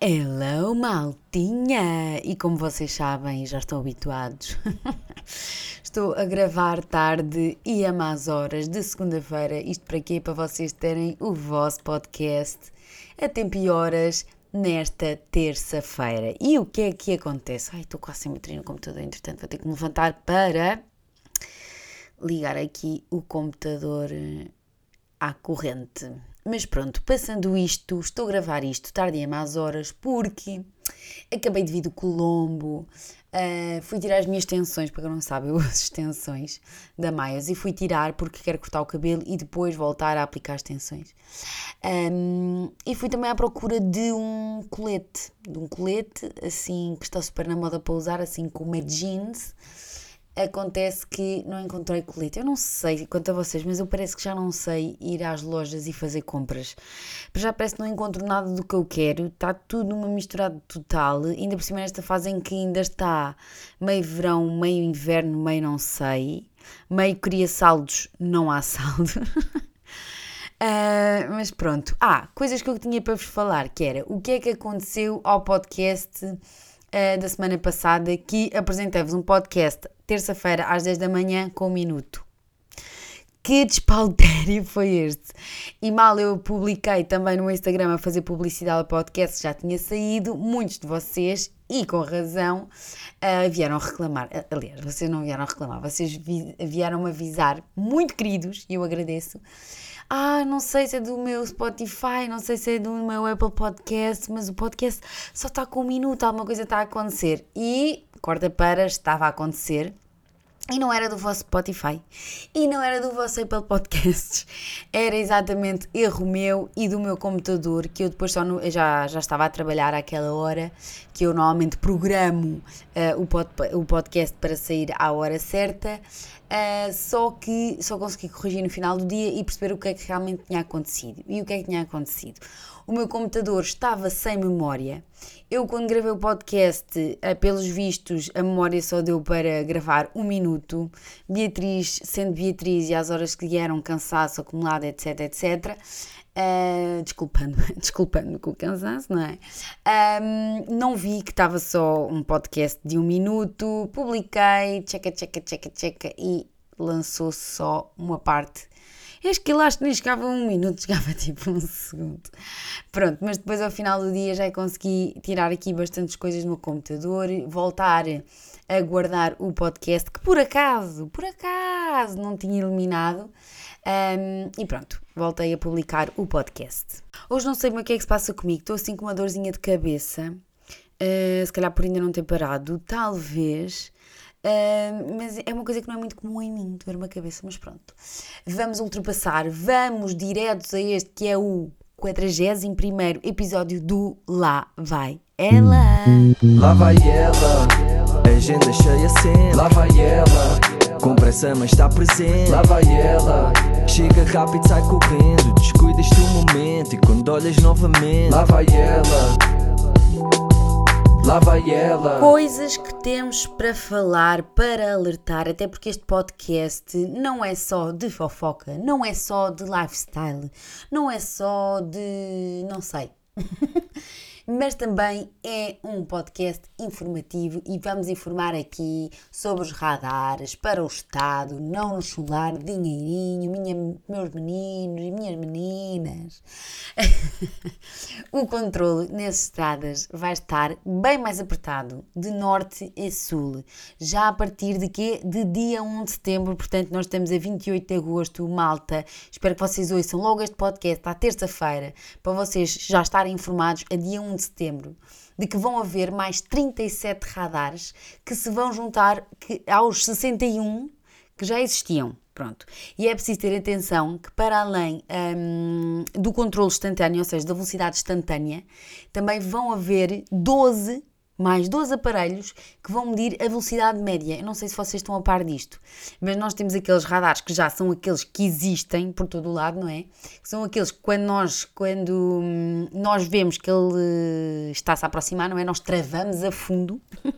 Hello, maltinha! E como vocês sabem, já estão habituados, estou a gravar tarde e a más horas de segunda-feira. Isto para quê? Para vocês terem o vosso podcast a tempo e horas nesta terça-feira. E o que é que acontece? Ai, estou quase sem bateria no computador, entretanto vou ter que me levantar para ligar aqui o computador à corrente. Mas pronto, passando isto, estou a gravar isto tarde e a más horas porque acabei de vir do Colombo, uh, fui tirar as minhas extensões, para quem não sabe, uso extensões da Maias e fui tirar porque quero cortar o cabelo e depois voltar a aplicar as extensões. Um, e fui também à procura de um colete, de um colete assim que está super na moda para usar, assim como é jeans acontece que não encontrei colete. Eu não sei quanto a vocês, mas eu parece que já não sei ir às lojas e fazer compras. Já parece que não encontro nada do que eu quero, está tudo numa misturada total, ainda por cima nesta fase em que ainda está meio verão, meio inverno, meio não sei, meio queria saldos, não há saldo. Uh, mas pronto. Ah, coisas que eu tinha para vos falar, que era o que é que aconteceu ao podcast uh, da semana passada, que apresentei-vos um podcast terça-feira às 10 da manhã com um minuto. Que despautério foi este? E mal eu publiquei também no Instagram a fazer publicidade ao podcast, já tinha saído, muitos de vocês, e com razão, uh, vieram reclamar. Aliás, vocês não vieram reclamar, vocês vi vieram-me avisar, muito queridos, e eu agradeço. Ah, não sei se é do meu Spotify, não sei se é do meu Apple Podcast, mas o podcast só está com um minuto, alguma coisa está a acontecer. E, corta para, estava a acontecer e não era do vosso Spotify. E não era do vosso Apple Podcasts. Era exatamente erro meu e do meu computador, que eu depois só no, já, já estava a trabalhar àquela hora, que eu normalmente programo uh, o, pod, o podcast para sair à hora certa. Uh, só que só consegui corrigir no final do dia e perceber o que é que realmente tinha acontecido. E o que é que tinha acontecido? O meu computador estava sem memória. Eu, quando gravei o podcast, uh, pelos vistos, a memória só deu para gravar um minuto. Beatriz, sendo Beatriz e às horas que eram cansaço acumulado, etc, etc. Uh, desculpando, desculpando com o cansaço, não é? Um, não vi que estava só um podcast de um minuto, publiquei, checa, checa, checa, checa e lançou só uma parte. Acho que nem chegava um minuto, chegava tipo um segundo. Pronto, mas depois ao final do dia já consegui tirar aqui bastantes coisas no meu computador, voltar a guardar o podcast que por acaso, por acaso não tinha eliminado. Um, e pronto, voltei a publicar o podcast. Hoje não sei bem o que é que se passa comigo, estou assim com uma dorzinha de cabeça, uh, se calhar por ainda não ter parado, talvez. Uh, mas é uma coisa que não é muito comum em mim, ter uma cabeça, mas pronto. Vamos ultrapassar, vamos diretos a este que é o 41 episódio do Lá Vai Ela. Lá vai ela, agenda cheia sempre. Lá vai ela com pressa, mas está presente. Lá vai ela. Chega rápido, sai correndo. Descuidas do momento. E quando olhas novamente, lá vai ela. Lá vai ela. Coisas que temos para falar, para alertar, até porque este podcast não é só de fofoca, não é só de lifestyle, não é só de. não sei. mas também é um podcast informativo e vamos informar aqui sobre os radares para o Estado, não nos chular dinheirinho, minha, meus meninos e minhas meninas. o controle nas estradas vai estar bem mais apertado de norte a sul, já a partir de quê? De dia 1 de setembro, portanto nós estamos a 28 de agosto, malta. Espero que vocês ouçam logo este podcast à terça-feira, para vocês já estarem informados a dia 1 de setembro de que vão haver mais 37 radares que se vão juntar aos 61 que já existiam. Pronto. E é preciso ter atenção que, para além um, do controle instantâneo, ou seja, da velocidade instantânea, também vão haver 12 mais 12 aparelhos que vão medir a velocidade média. Eu não sei se vocês estão a par disto, mas nós temos aqueles radares que já são aqueles que existem por todo o lado, não é? Que são aqueles que quando nós, quando hum, nós vemos que ele está-se a aproximar, não é? Nós travamos a fundo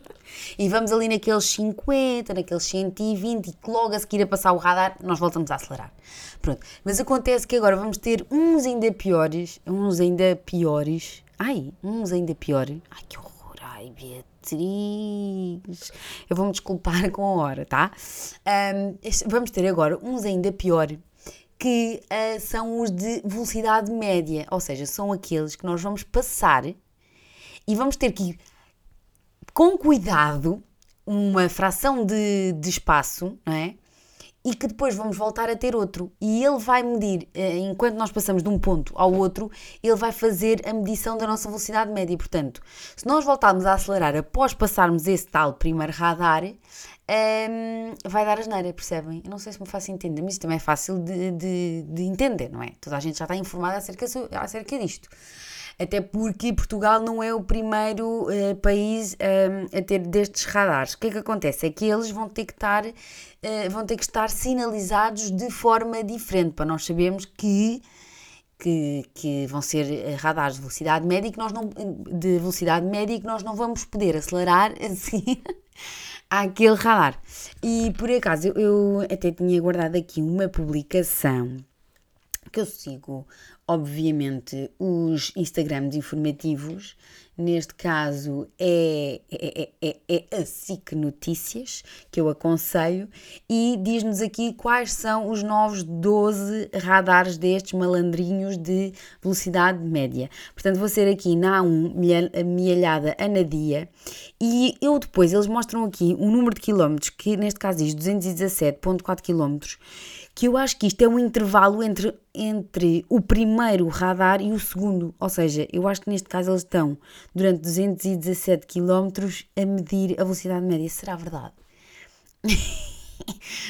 e vamos ali naqueles 50, naqueles 120 e que logo a seguir a passar o radar nós voltamos a acelerar. Pronto, mas acontece que agora vamos ter uns ainda piores, uns ainda piores, Ai, uns ainda pior. Ai, que horror. Ai, Beatriz. Eu vou-me desculpar com a hora, tá? Um, vamos ter agora uns ainda pior que uh, são os de velocidade média, ou seja, são aqueles que nós vamos passar e vamos ter que ir com cuidado uma fração de, de espaço, não é? E que depois vamos voltar a ter outro. E ele vai medir, uh, enquanto nós passamos de um ponto ao outro, ele vai fazer a medição da nossa velocidade média. Portanto, se nós voltarmos a acelerar após passarmos esse tal primeiro radar, um, vai dar asneira, percebem? Eu não sei se me faço entender, mas isto também é fácil de, de, de entender, não é? Toda a gente já está informada acerca, acerca disto. Até porque Portugal não é o primeiro uh, país um, a ter destes radares. O que é que acontece? É que eles vão ter que estar, uh, vão ter que estar sinalizados de forma diferente para nós sabermos que que, que, vão ser eh, radares de velocidade média e que nós não de velocidade média que nós não vamos poder acelerar assim àquele radar. E por acaso eu até tinha guardado aqui uma publicação que eu sigo, obviamente, os Instagrams informativos. Neste caso é, é, é, é a SIC Notícias, que eu aconselho, e diz-nos aqui quais são os novos 12 radares destes malandrinhos de velocidade média. Portanto, vou ser aqui na A1, mielhada Anadia, e eu depois, eles mostram aqui o número de quilómetros, que neste caso diz 217.4 quilómetros, que eu acho que isto é um intervalo entre, entre o primeiro radar e o segundo. Ou seja, eu acho que neste caso eles estão durante 217 km a medir a velocidade média. Será verdade?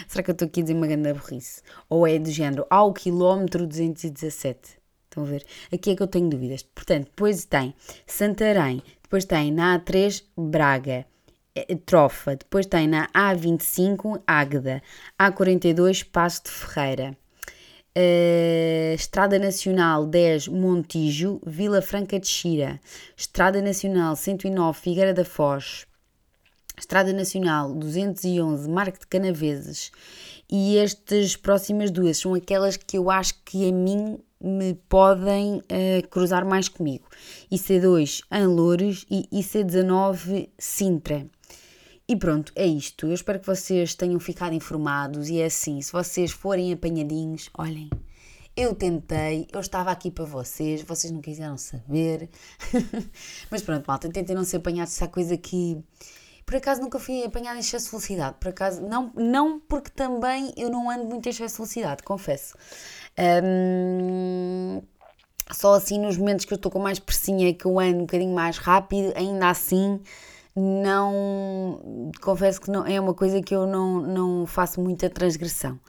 Será que eu estou aqui a dizer uma grande burrice? Ou é do género ao quilómetro 217? Estão a ver? Aqui é que eu tenho dúvidas. Portanto, depois tem Santarém, depois tem na A3 Braga, Trofa, depois tem na A25 Águeda, A42 Passo de Ferreira, uh, Estrada Nacional 10 Montijo, Vila Franca de Xira, Estrada Nacional 109 Figueira da Foz, Estrada Nacional 211 Marco de Canaveses. E estas próximas duas são aquelas que eu acho que a mim me podem uh, cruzar mais comigo. IC2 em e IC19 Sintra. E pronto, é isto. Eu espero que vocês tenham ficado informados e é assim, se vocês forem apanhadinhos, olhem, eu tentei, eu estava aqui para vocês, vocês não quiseram saber. Mas pronto, malta, tentei não ser apanhado se há coisa que por acaso nunca fui apanhada em excesso de velocidade, por acaso, não, não porque também eu não ando muito em excesso de velocidade, confesso. Um, só assim nos momentos que eu estou com mais pressinha, que eu ando um bocadinho mais rápido, ainda assim não confesso que não é uma coisa que eu não, não faço muita transgressão.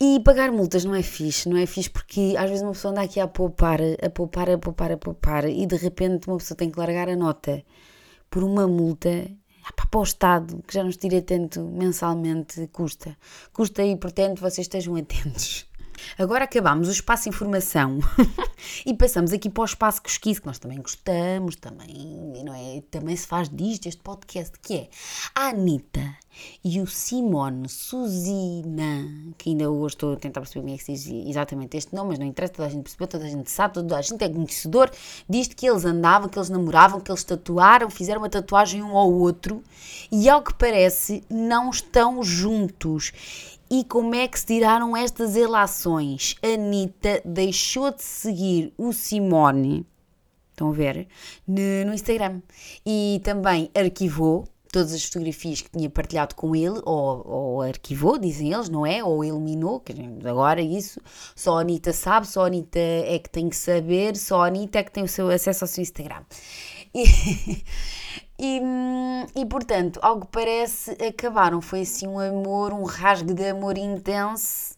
E pagar multas não é fixe, não é fixe porque às vezes uma pessoa anda aqui a poupar, a poupar, a poupar, a poupar e de repente uma pessoa tem que largar a nota por uma multa para o Estado, que já nos tira tanto mensalmente, custa. Custa e, portanto, vocês estejam atentos. Agora acabamos o espaço informação e passamos aqui para o espaço cosquice, que nós também gostamos, também, não é? também se faz disto, este podcast, que é a Anitta e o Simone Suzina, que ainda hoje estou a tentar perceber como é que se diz exatamente este nome, mas não interessa, toda a gente percebeu, toda a gente sabe, toda a gente é conhecedor disto que eles andavam, que eles namoravam, que eles tatuaram, fizeram uma tatuagem um ao outro e ao que parece não estão juntos. E como é que se tiraram estas relações? Anitta deixou de seguir o Simone, estão a ver, no Instagram. E também arquivou todas as fotografias que tinha partilhado com ele, ou, ou, arquivou, dizem eles, não é? Ou eliminou, agora isso só a Anitta sabe, só a Anitta é que tem que saber, só a Anitta é que tem o seu acesso ao seu Instagram. E, e, e, portanto, que parece, acabaram. Foi assim um amor, um rasgo de amor intenso.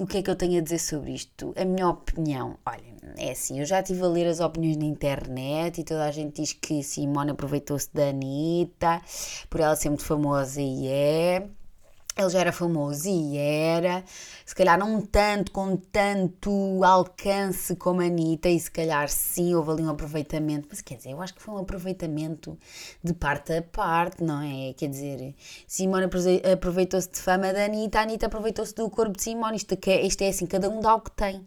O que é que eu tenho a dizer sobre isto? A minha opinião, olha, é assim, eu já estive a ler as opiniões na internet e toda a gente diz que Simone aproveitou-se da Anitta, por ela ser muito famosa e é ele já era famoso e era, se calhar não tanto, com tanto alcance como a Anitta, e se calhar sim houve ali um aproveitamento, mas quer dizer, eu acho que foi um aproveitamento de parte a parte, não é? Quer dizer, Simone aproveitou-se de fama da Anitta, a Anitta aproveitou-se do corpo de Simone, isto é, isto é assim, cada um dá o que tem.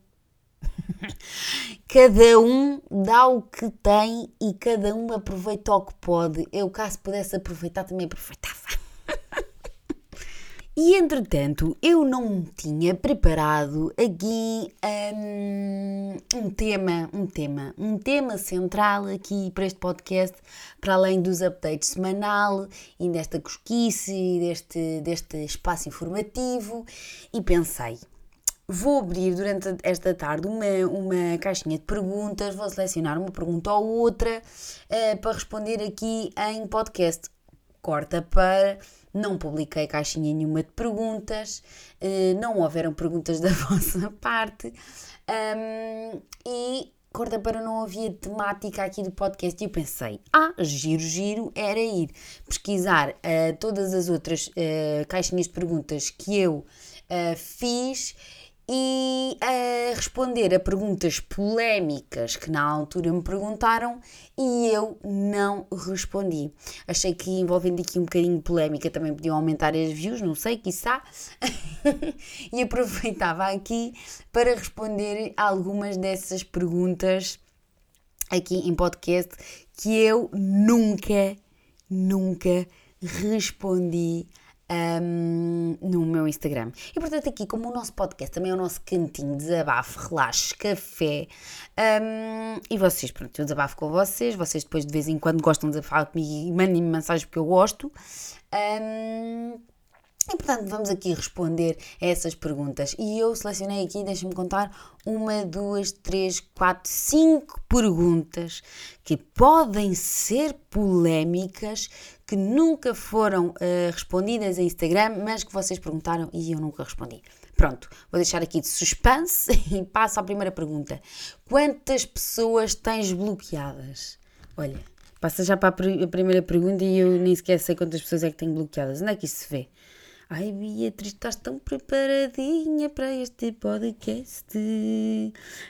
cada um dá o que tem e cada um aproveita o que pode. Eu, caso pudesse aproveitar, também aproveitava. E entretanto, eu não tinha preparado aqui um, um, tema, um tema, um tema central aqui para este podcast, para além dos updates semanal e desta cosquice deste, deste espaço informativo, e pensei, vou abrir durante esta tarde uma, uma caixinha de perguntas, vou selecionar uma pergunta ou outra uh, para responder aqui em podcast. Corta para não publiquei caixinha nenhuma de perguntas, eh, não houveram perguntas da vossa parte um, e corta para não havia temática aqui do podcast. E eu pensei, ah, giro, giro, era ir pesquisar uh, todas as outras uh, caixinhas de perguntas que eu uh, fiz e a responder a perguntas polémicas que na altura me perguntaram e eu não respondi. Achei que envolvendo aqui um bocadinho de polémica também podiam aumentar as views, não sei, quiçá. e aproveitava aqui para responder algumas dessas perguntas aqui em podcast que eu nunca, nunca respondi um, no meu Instagram. E portanto, aqui, como o nosso podcast também é o nosso cantinho de desabafo, relaxe, café, um, e vocês, pronto, eu desabafo com vocês, vocês depois de vez em quando gostam de falar comigo e mandem-me mensagens porque eu gosto. Um, e portanto, vamos aqui responder a essas perguntas. E eu selecionei aqui, deixem-me contar, uma, duas, três, quatro, cinco perguntas que podem ser polémicas, que nunca foram uh, respondidas em Instagram, mas que vocês perguntaram e eu nunca respondi. Pronto, vou deixar aqui de suspense e passo à primeira pergunta. Quantas pessoas tens bloqueadas? Olha, passa já para a primeira pergunta e eu nem sequer sei quantas pessoas é que tenho bloqueadas. Onde é que isso se vê? Ai, Beatriz, estás tão preparadinha para este podcast.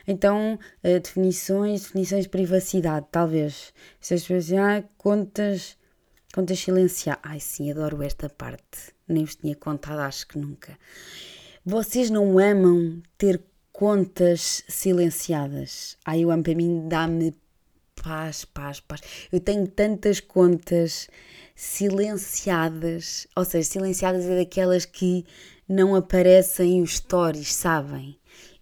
Então, uh, definições, definições de privacidade, talvez. Se as pessoas ah, contas, contas silenciar. Ai, sim, adoro esta parte. Nem vos tinha contado, acho que nunca. Vocês não amam ter contas silenciadas? Ai, eu amo para mim, dá-me paz, paz, paz. Eu tenho tantas contas silenciadas, ou seja, silenciadas é daquelas que não aparecem os stories, sabem?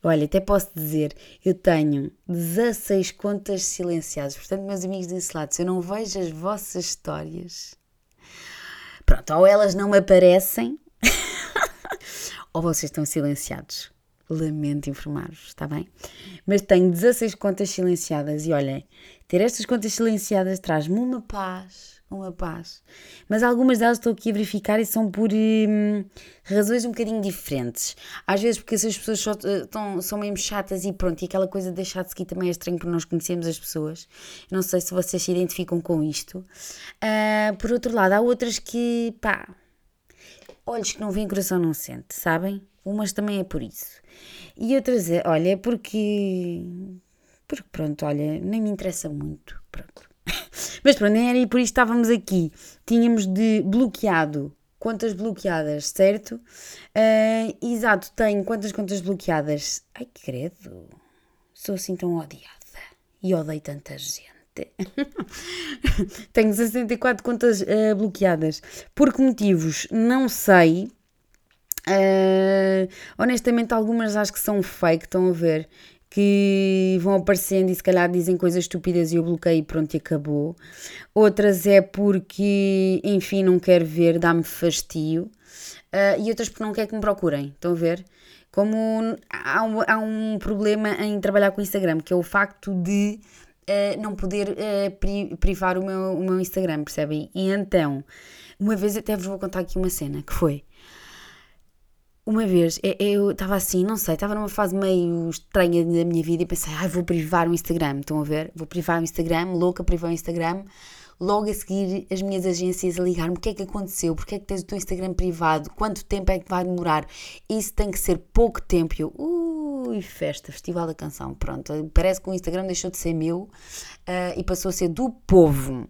Olha, até posso dizer, eu tenho 16 contas silenciadas. Portanto, meus amigos desse eu não vejo as vossas histórias, pronto, ou elas não me aparecem, ou vocês estão silenciados. Lamento informar-vos, está bem? Mas tenho 16 contas silenciadas e olhem, ter estas contas silenciadas traz-me uma paz uma paz. Mas algumas delas estou aqui a verificar e são por hum, razões um bocadinho diferentes. Às vezes porque essas pessoas só, estão, são mesmo chatas e pronto, e aquela coisa de deixar de seguir também é estranho porque nós conhecemos as pessoas. Não sei se vocês se identificam com isto. Uh, por outro lado, há outras que, pá, olhos que não veem, coração não sente, sabem? Umas também é por isso. E outras é, olha, é porque. Porque pronto, olha, nem me interessa muito. Pronto. Mas pronto, nem era e por isso estávamos aqui. Tínhamos de bloqueado contas bloqueadas, certo? Uh, exato, tenho quantas contas bloqueadas? Ai, credo, sou assim tão odiada e odeio tanta gente. tenho 64 contas uh, bloqueadas. Por que motivos? Não sei. Uh, honestamente, algumas acho que são fake, estão a ver que vão aparecendo e se calhar dizem coisas estúpidas e eu bloqueio e pronto e acabou. Outras é porque, enfim, não quero ver, dá-me fastio. Uh, e outras porque não quer que me procurem, estão a ver? Como há um, há um problema em trabalhar com o Instagram, que é o facto de uh, não poder uh, privar o meu, o meu Instagram, percebem? E então, uma vez até vos vou contar aqui uma cena que foi uma vez eu estava assim, não sei, estava numa fase meio estranha da minha vida e pensei, ai, vou privar o Instagram. Estão a ver? Vou privar o Instagram, louca, privar o Instagram. Logo a seguir, as minhas agências a ligar-me: o que é que aconteceu? Porquê é que tens o teu Instagram privado? Quanto tempo é que vai demorar? Isso tem que ser pouco tempo. E eu, ui, festa, Festival da Canção. Pronto, parece que o Instagram deixou de ser meu uh, e passou a ser do povo.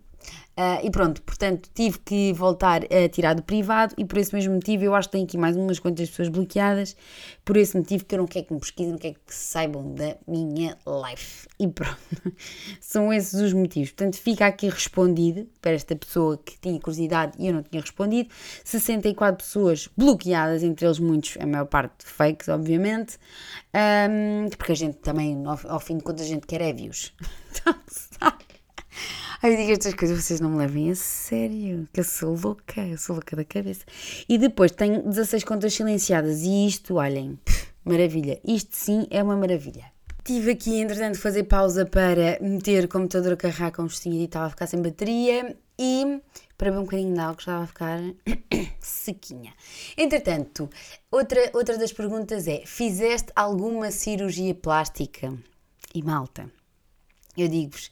Uh, e pronto, portanto, tive que voltar a tirar do privado e por esse mesmo motivo eu acho que tenho aqui mais umas quantas pessoas bloqueadas. Por esse motivo que eu não quero que me pesquisem, não quero que saibam da minha life. E pronto, são esses os motivos. Portanto, fica aqui respondido para esta pessoa que tinha curiosidade e eu não tinha respondido. 64 pessoas bloqueadas, entre eles muitos, a maior parte fakes, obviamente. Um, porque a gente também, ao, fim de contas, a gente quer é views. Então? Ai, eu digo estas coisas, vocês não me levem a sério, que eu sou louca, eu sou louca da cabeça. E depois tenho 16 contas silenciadas e isto, olhem, pff, maravilha, isto sim é uma maravilha. Tive aqui, entretanto, fazer pausa para meter o computador a carregar com o e estava a ficar sem bateria e para ver um bocadinho de que estava a ficar sequinha. Entretanto, outra, outra das perguntas é: fizeste alguma cirurgia plástica? E malta, eu digo-vos,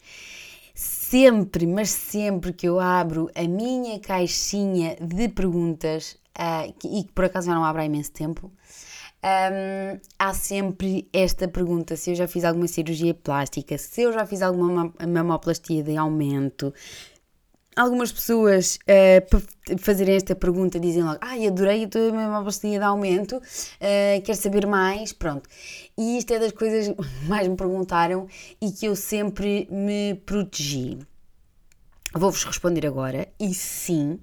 sempre, mas sempre que eu abro a minha caixinha de perguntas, uh, e que por acaso já não abro há imenso tempo, um, há sempre esta pergunta: se eu já fiz alguma cirurgia plástica, se eu já fiz alguma mamoplastia de aumento, algumas pessoas uh, para fazerem esta pergunta dizem logo: Ai, adorei a tua mamoplastia de aumento, uh, quero saber mais. Pronto. E isto é das coisas que mais me perguntaram e que eu sempre me protegi. Vou-vos responder agora. E sim,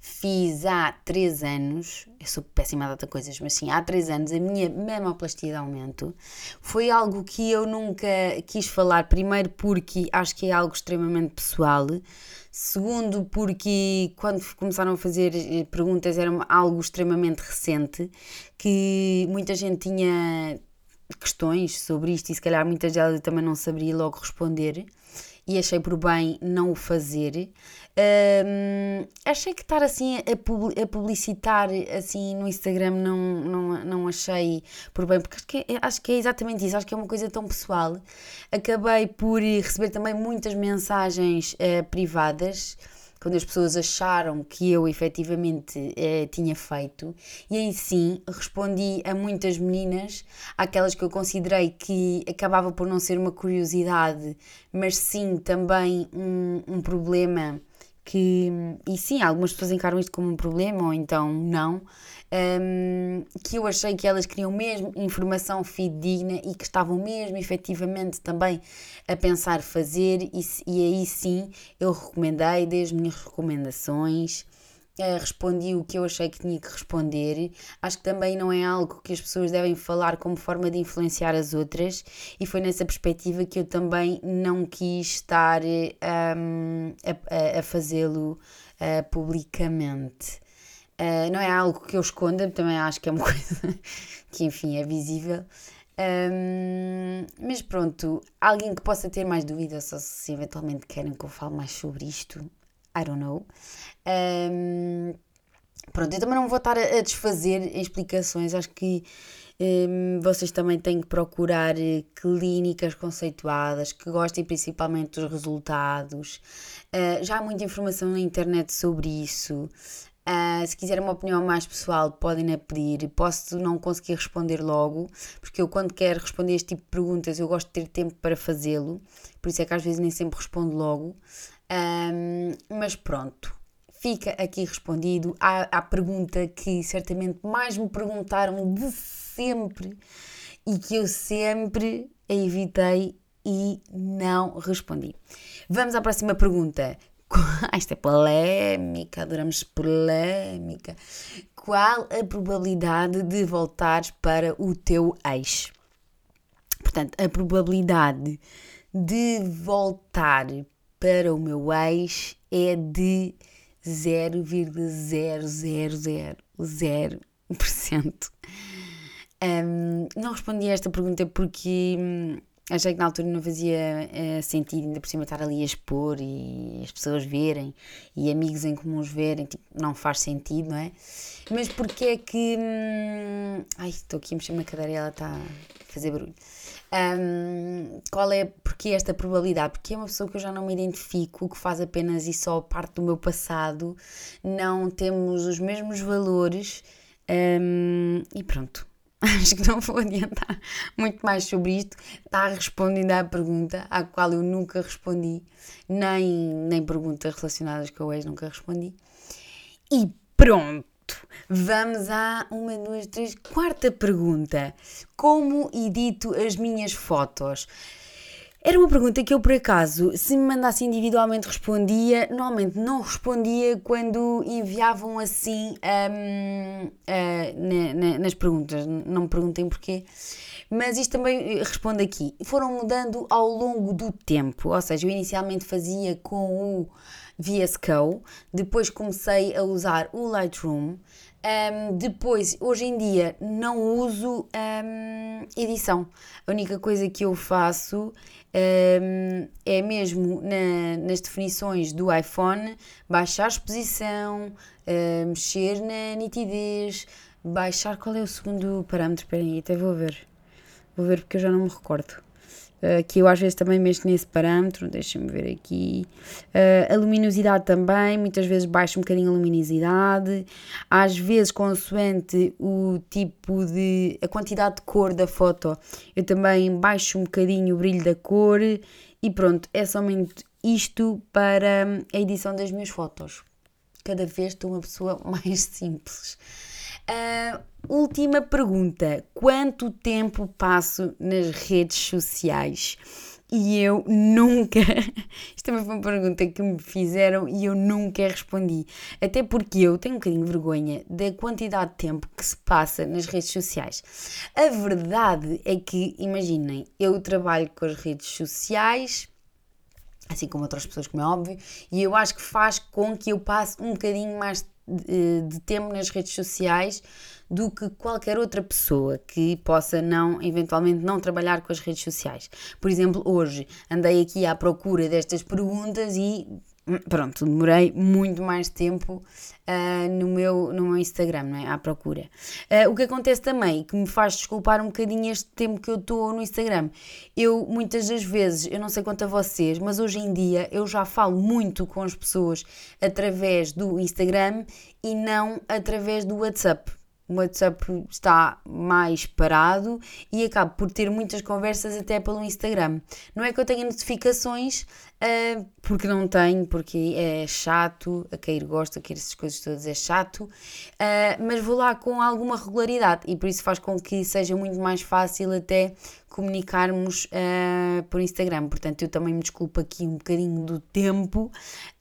fiz há 3 anos, eu sou péssima a data coisas, mas sim, há 3 anos a minha mamoplastia de aumento foi algo que eu nunca quis falar. Primeiro, porque acho que é algo extremamente pessoal. Segundo, porque quando começaram a fazer eh, perguntas era algo extremamente recente, que muita gente tinha questões sobre isto e se calhar muitas delas eu também não saberia logo responder e achei por bem não o fazer. Um, achei que estar assim a, publicitar assim no Instagram não, não, não achei por bem, porque acho que, é, acho que é exatamente isso, acho que é uma coisa tão pessoal. Acabei por receber também muitas mensagens uh, privadas quando as pessoas acharam que eu efetivamente eh, tinha feito, e aí sim respondi a muitas meninas, aquelas que eu considerei que acabava por não ser uma curiosidade, mas sim também um, um problema que, e sim, algumas pessoas encaram isto como um problema ou então não, um, que eu achei que elas queriam mesmo informação fidedigna e que estavam mesmo efetivamente também a pensar fazer, e, e aí sim eu recomendei, dei as minhas recomendações. Uh, respondi o que eu achei que tinha que responder. Acho que também não é algo que as pessoas devem falar como forma de influenciar as outras, e foi nessa perspectiva que eu também não quis estar um, a, a fazê-lo uh, publicamente. Uh, não é algo que eu esconda, também acho que é uma coisa que, enfim, é visível. Um, mas pronto, alguém que possa ter mais dúvidas, ou se eventualmente querem que eu fale mais sobre isto, I don't know. Um, pronto, eu também não vou estar a, desfazer explicações, acho que um, vocês também têm que procurar eh, clínicas conceituadas que gostem principalmente dos resultados. Uh, já há muita informação na internet sobre isso. Uh, se quiserem uma opinião mais pessoal, podem-na pedir. Posso não conseguir responder logo, porque eu, quando quero responder este tipo de perguntas, eu gosto de ter tempo para fazê-lo, por isso é que às vezes nem sempre respondo logo. Um, mas pronto, fica aqui respondido à, à pergunta que certamente mais me perguntaram de sempre e que eu sempre a evitei e não respondi. Vamos à próxima pergunta. Esta é polémica, adoramos polémica. Qual a probabilidade de voltares para o teu ex? Portanto, a probabilidade de voltar para o meu ex é de 0,0000%. Um, não respondi a esta pergunta porque hum, achei que na altura não fazia uh, sentido, ainda por cima estar ali a expor e as pessoas verem e amigos em comuns verem, tipo, não faz sentido, não é? Mas porque é que. Hum, ai, estou aqui a mexer na cadeira e ela está a fazer barulho. Um, qual é, porque esta probabilidade? Porque é uma pessoa que eu já não me identifico, que faz apenas e só parte do meu passado, não temos os mesmos valores um, e pronto. acho que não vou adiantar muito mais sobre isto. Está respondida à pergunta à qual eu nunca respondi, nem, nem perguntas relacionadas com o ex nunca respondi. E pronto! Vamos à uma, duas, três, quarta pergunta. Como edito as minhas fotos? Era uma pergunta que eu, por acaso, se me mandasse individualmente, respondia. Normalmente não respondia quando enviavam assim um, uh, na, na, nas perguntas. Não me perguntem porquê. Mas isto também responde aqui. Foram mudando ao longo do tempo. Ou seja, eu inicialmente fazia com o VS Code, depois comecei a usar o Lightroom. Um, depois, hoje em dia, não uso um, edição. A única coisa que eu faço um, é mesmo na, nas definições do iPhone baixar a exposição, mexer na nitidez, baixar. Qual é o segundo parâmetro? Espera até vou ver. Vou ver porque eu já não me recordo. Uh, que eu às vezes também mexo nesse parâmetro, deixem-me ver aqui. Uh, a luminosidade também, muitas vezes baixo um bocadinho a luminosidade, às vezes consoante o tipo de. a quantidade de cor da foto, eu também baixo um bocadinho o brilho da cor e pronto, é somente isto para a edição das minhas fotos. Cada vez estou uma pessoa mais simples. Uh, última pergunta: quanto tempo passo nas redes sociais? E eu nunca. Isto também foi uma pergunta que me fizeram e eu nunca respondi. Até porque eu tenho um bocadinho de vergonha da quantidade de tempo que se passa nas redes sociais. A verdade é que, imaginem, eu trabalho com as redes sociais assim como outras pessoas, como é óbvio, e eu acho que faz com que eu passe um bocadinho mais de, de tempo nas redes sociais do que qualquer outra pessoa que possa não, eventualmente, não trabalhar com as redes sociais. Por exemplo, hoje andei aqui à procura destas perguntas e pronto, demorei muito mais tempo uh, no, meu, no meu Instagram, não é? À procura. Uh, o que acontece também, que me faz desculpar um bocadinho este tempo que eu estou no Instagram. Eu, muitas das vezes, eu não sei quanto a vocês, mas hoje em dia eu já falo muito com as pessoas através do Instagram e não através do WhatsApp o WhatsApp está mais parado e acabo por ter muitas conversas até pelo Instagram. Não é que eu tenha notificações, uh, porque não tenho, porque é chato, a cair gosta, querer essas coisas todas é chato, uh, mas vou lá com alguma regularidade e por isso faz com que seja muito mais fácil até comunicarmos uh, por Instagram. Portanto, eu também me desculpo aqui um bocadinho do tempo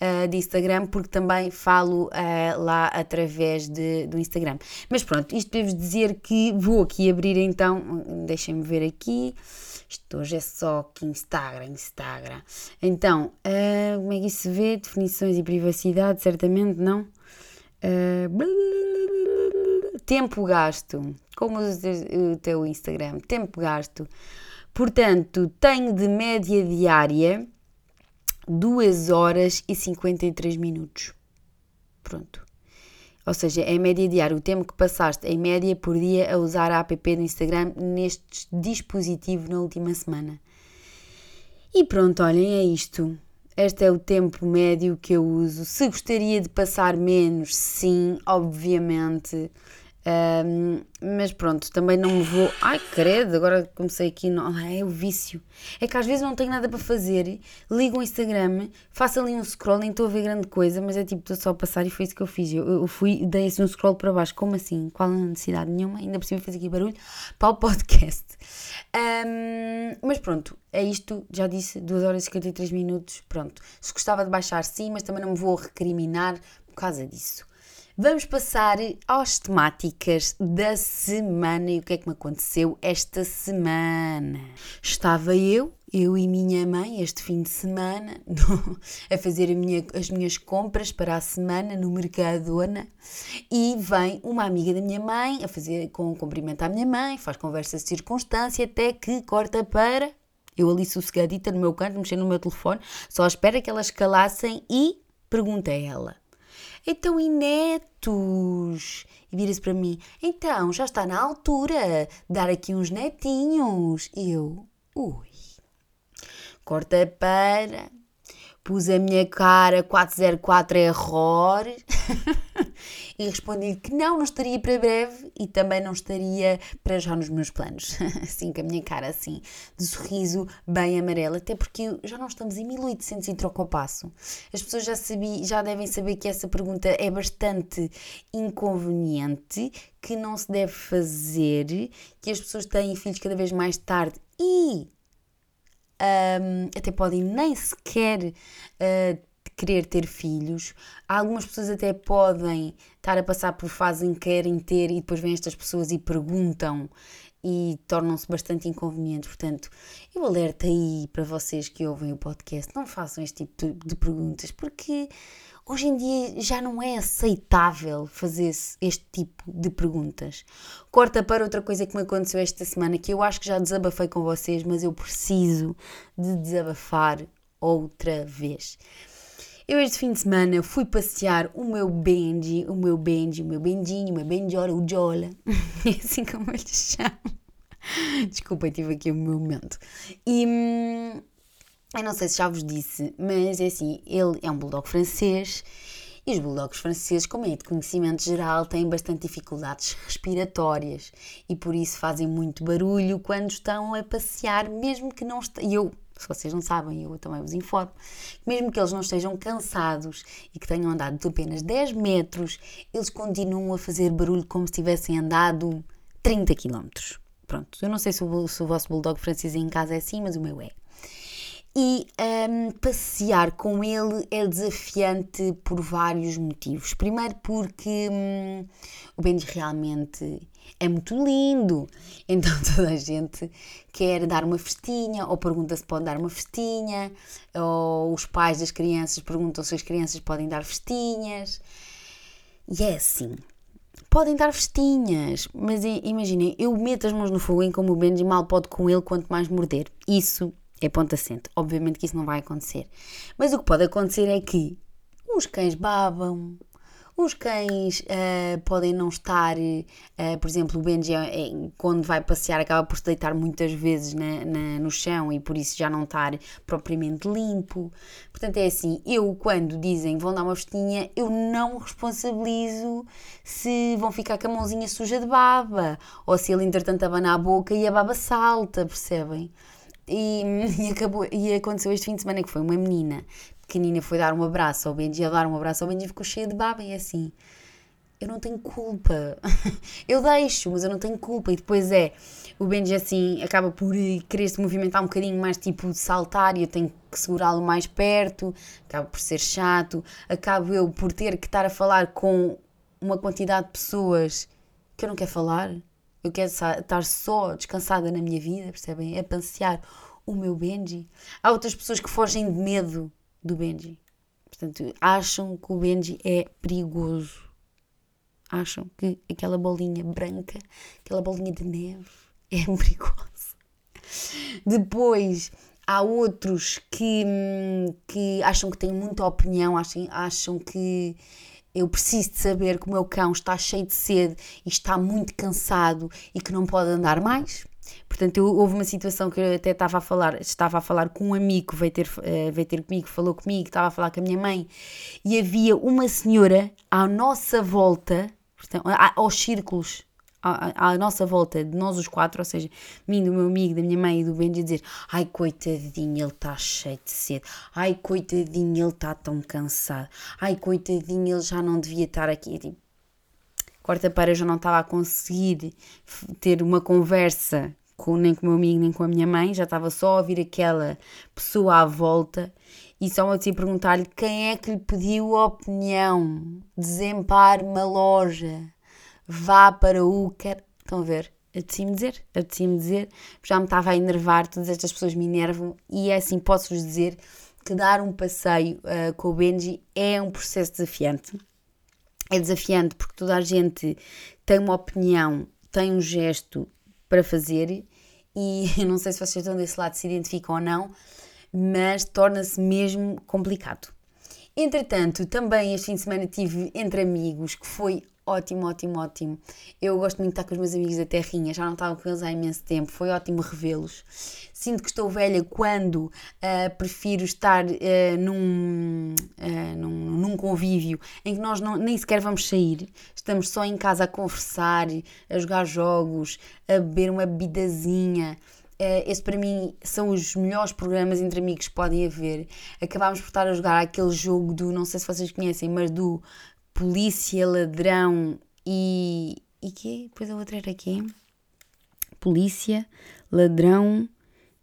uh, de Instagram, porque também falo uh, lá através de, do Instagram. Mas pronto, isto devo dizer que vou aqui abrir então, deixem-me ver aqui. Isto hoje é só que Instagram, Instagram. Então, como é que isso se vê? Definições e privacidade, certamente não. Uh, tempo gasto. Como o teu Instagram? Tempo gasto. Portanto, tenho de média diária 2 horas e 53 minutos. Pronto. Ou seja, é média diária, o tempo que passaste em média por dia a usar a app do Instagram neste dispositivo na última semana. E pronto, olhem, é isto. Este é o tempo médio que eu uso. Se gostaria de passar menos, sim, obviamente. Um, mas pronto, também não me vou. Ai, credo, agora comecei aqui. Não, é o vício. É que às vezes não tenho nada para fazer, ligo o Instagram, faço ali um scroll, nem estou a ver grande coisa, mas é tipo, estou só a passar e foi isso que eu fiz. Eu, eu fui, dei assim um scroll para baixo. Como assim? Qual a necessidade nenhuma? Ainda por cima fazer aqui barulho para o podcast. Um, mas pronto, é isto. Já disse, 2 horas e 53 minutos. Pronto. Se gostava de baixar, sim, mas também não me vou recriminar por causa disso. Vamos passar às temáticas da semana. E o que é que me aconteceu esta semana. Estava eu, eu e minha mãe, este fim de semana, a fazer minha, as minhas compras para a semana no Mercadona e vem uma amiga da minha mãe a fazer com um cumprimento à minha mãe, faz conversa de circunstância até que corta para eu ali sossegadita no meu canto, mexendo no meu telefone, só espera que elas calassem e pergunta a ela então, e netos? E vira-se para mim: Então, já está na altura de dar aqui uns netinhos. E eu: Ui. Corta para. Pus a minha cara 404 error. e respondi-lhe que não, não estaria para breve e também não estaria para já nos meus planos. assim, com a minha cara assim, de sorriso bem amarelo, até porque já não estamos em 1800 e troca o passo. As pessoas já, sabi, já devem saber que essa pergunta é bastante inconveniente, que não se deve fazer, que as pessoas têm filhos cada vez mais tarde e um, até podem nem sequer uh, querer ter filhos. Algumas pessoas até podem estar a passar por fase em que querem ter e depois vêm estas pessoas e perguntam e tornam-se bastante inconvenientes. Portanto, eu alerto aí para vocês que ouvem o podcast, não façam este tipo de perguntas, porque hoje em dia já não é aceitável fazer este tipo de perguntas. Corta para outra coisa que me aconteceu esta semana, que eu acho que já desabafei com vocês, mas eu preciso de desabafar outra vez. Eu este fim de semana fui passear o meu Benji, o meu Benji, o meu Benjinho, o meu Benjola, o Jola, é assim como eu lhe chamo. Desculpa, tive aqui o meu momento. E hum, eu não sei se já vos disse, mas é assim, ele é um bulldog francês e os bulldogs franceses, como é de conhecimento geral, têm bastante dificuldades respiratórias e por isso fazem muito barulho quando estão a passear, mesmo que não estejam. Se vocês não sabem, eu também vos informo, mesmo que eles não estejam cansados e que tenham andado de apenas 10 metros, eles continuam a fazer barulho como se tivessem andado 30 km. Pronto, eu não sei se o, se o vosso bulldog francês em casa é assim, mas o meu é. E um, passear com ele é desafiante por vários motivos. Primeiro, porque hum, o Benji realmente é muito lindo. Então toda a gente quer dar uma festinha, ou pergunta se pode dar uma festinha, ou os pais das crianças perguntam se as crianças podem dar festinhas. E é assim. Podem dar festinhas, mas imaginem, eu meto as mãos no fogo em como o Benji mal pode com ele quanto mais morder. Isso é ponto assente. Obviamente que isso não vai acontecer. Mas o que pode acontecer é que os cães babam, os cães uh, podem não estar, uh, por exemplo, o Benji, é, quando vai passear, acaba por se deitar muitas vezes na, na, no chão e por isso já não estar propriamente limpo. Portanto, é assim: eu, quando dizem vão dar uma festinha, eu não responsabilizo se vão ficar com a mãozinha suja de baba ou se ele, entretanto, abana a boca e a baba salta, percebem? E, e, acabou, e aconteceu este fim de semana que foi uma menina pequenina foi dar um abraço ao Benji, a dar um abraço ao Benji ficou cheia de baba e é assim. Eu não tenho culpa. eu deixo, mas eu não tenho culpa. E depois é, o Benji assim acaba por querer se movimentar um bocadinho mais tipo de saltar e eu tenho que segurá-lo mais perto, acaba por ser chato, acabo eu por ter que estar a falar com uma quantidade de pessoas que eu não quero falar. Eu quero estar só descansada na minha vida, percebem? A passear o meu Benji. Há outras pessoas que fogem de medo do Benji. Portanto, acham que o Benji é perigoso. Acham que aquela bolinha branca, aquela bolinha de neve, é perigosa. Depois, há outros que, que acham que têm muita opinião, acham, acham que eu preciso de saber que o meu cão está cheio de sede e está muito cansado e que não pode andar mais. Portanto, eu, houve uma situação que eu até estava a falar, estava a falar com um amigo veio ter, uh, veio ter comigo, falou comigo, estava a falar com a minha mãe, e havia uma senhora à nossa volta, portanto, aos círculos, à, à, nossa volta, de nós os quatro, ou seja, mim, do meu amigo, da minha mãe e do Benji, dizer: Ai, coitadinho, ele está cheio de sede. Ai, coitadinho, ele está tão cansado. Ai, coitadinho, ele já não devia estar aqui. Tipo, quarta-feira eu já não estava a conseguir ter uma conversa com, nem com o meu amigo, nem com a minha mãe, já estava só a ouvir aquela pessoa à volta e só a assim perguntar-lhe quem é que lhe pediu a opinião, desempare uma loja, vá para o quer. Estão a ver? Apetecia-me dizer, apetecia-me dizer, já me estava a enervar, todas estas pessoas me enervam e é assim, posso-vos dizer que dar um passeio uh, com o Benji é um processo desafiante. É desafiante porque toda a gente tem uma opinião, tem um gesto para fazer e eu não sei se vocês estão desse lado se identificam ou não, mas torna-se mesmo complicado. Entretanto, também este fim de semana tive entre amigos, que foi ótimo, ótimo, ótimo. Eu gosto muito de estar com os meus amigos da terrinha, já não estava com eles há imenso tempo, foi ótimo revê-los. Sinto que estou velha quando uh, prefiro estar uh, num, uh, num, num convívio em que nós não, nem sequer vamos sair, estamos só em casa a conversar, a jogar jogos, a beber uma bebidazinha. Uh, esse para mim são os melhores programas entre amigos que podem haver. Acabámos por estar a jogar aquele jogo do, não sei se vocês conhecem, mas do polícia, ladrão e. e quê? Depois a outra era aqui. Polícia, ladrão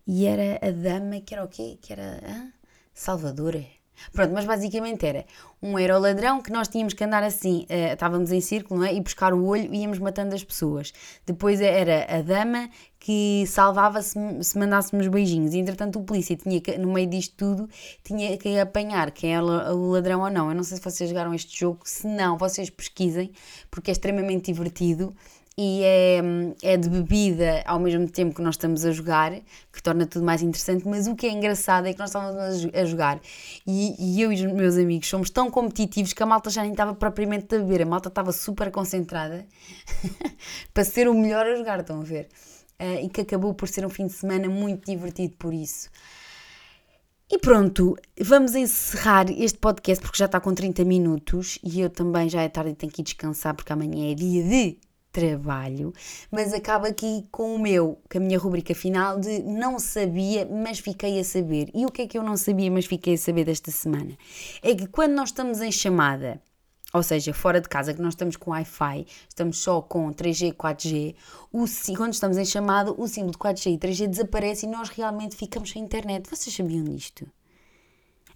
e era a dama que era o quê? Que era. Hã? Salvadora. Pronto, mas basicamente era um era o ladrão que nós tínhamos que andar assim, uh, estávamos em círculo, não é? E buscar o olho e íamos matando as pessoas. Depois era a dama que salvava se, se mandássemos beijinhos. E entretanto o polícia tinha que, no meio disto tudo, tinha que apanhar quem era o ladrão ou não. Eu não sei se vocês jogaram este jogo, se não, vocês pesquisem, porque é extremamente divertido e é, é de bebida ao mesmo tempo que nós estamos a jogar, que torna tudo mais interessante. Mas o que é engraçado é que nós estávamos a jogar e, e eu e os meus amigos somos tão competitivos que a malta já nem estava propriamente a beber, a malta estava super concentrada para ser o melhor a jogar, estão a ver? Uh, e que acabou por ser um fim de semana muito divertido por isso. E pronto, vamos encerrar este podcast porque já está com 30 minutos e eu também já é tarde e tenho que ir descansar porque amanhã é dia de trabalho, mas acaba aqui com o meu, com a minha rubrica final de não sabia, mas fiquei a saber. E o que é que eu não sabia, mas fiquei a saber desta semana? É que quando nós estamos em chamada, ou seja, fora de casa, que nós estamos com Wi-Fi, estamos só com 3G, 4G, o, quando estamos em chamada, o símbolo de 4G e 3G desaparece e nós realmente ficamos sem internet. Vocês sabiam disto?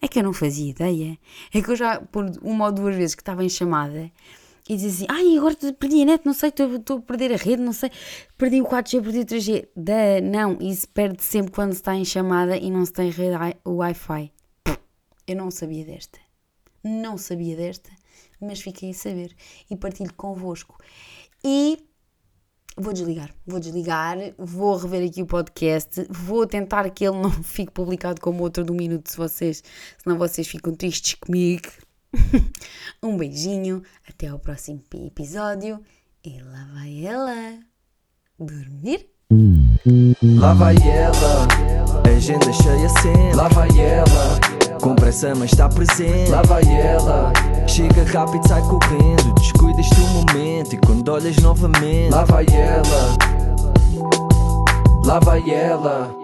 É que eu não fazia ideia. É que eu já, por uma ou duas vezes que estava em chamada, e diz assim: Ai, agora perdi a net, não sei, estou a perder a rede, não sei, perdi o 4G, perdi o 3G. Da, não, isso perde sempre quando se está em chamada e não se tem rede Wi-Fi. Eu não sabia desta. Não sabia desta, mas fiquei a saber e partilho convosco. E vou desligar, vou desligar, vou rever aqui o podcast, vou tentar que ele não fique publicado como outro do minuto, se vocês, senão vocês ficam tristes comigo. um beijinho, até ao próximo episódio e lá vai ela dormir. Lá vai ela, agenda cheia sempre. Lá vai ela, com pressa mas está presente. Lá vai ela, chega rápido, sai correndo. Descuidas do momento e quando olhas novamente. Lá vai ela, lá vai ela.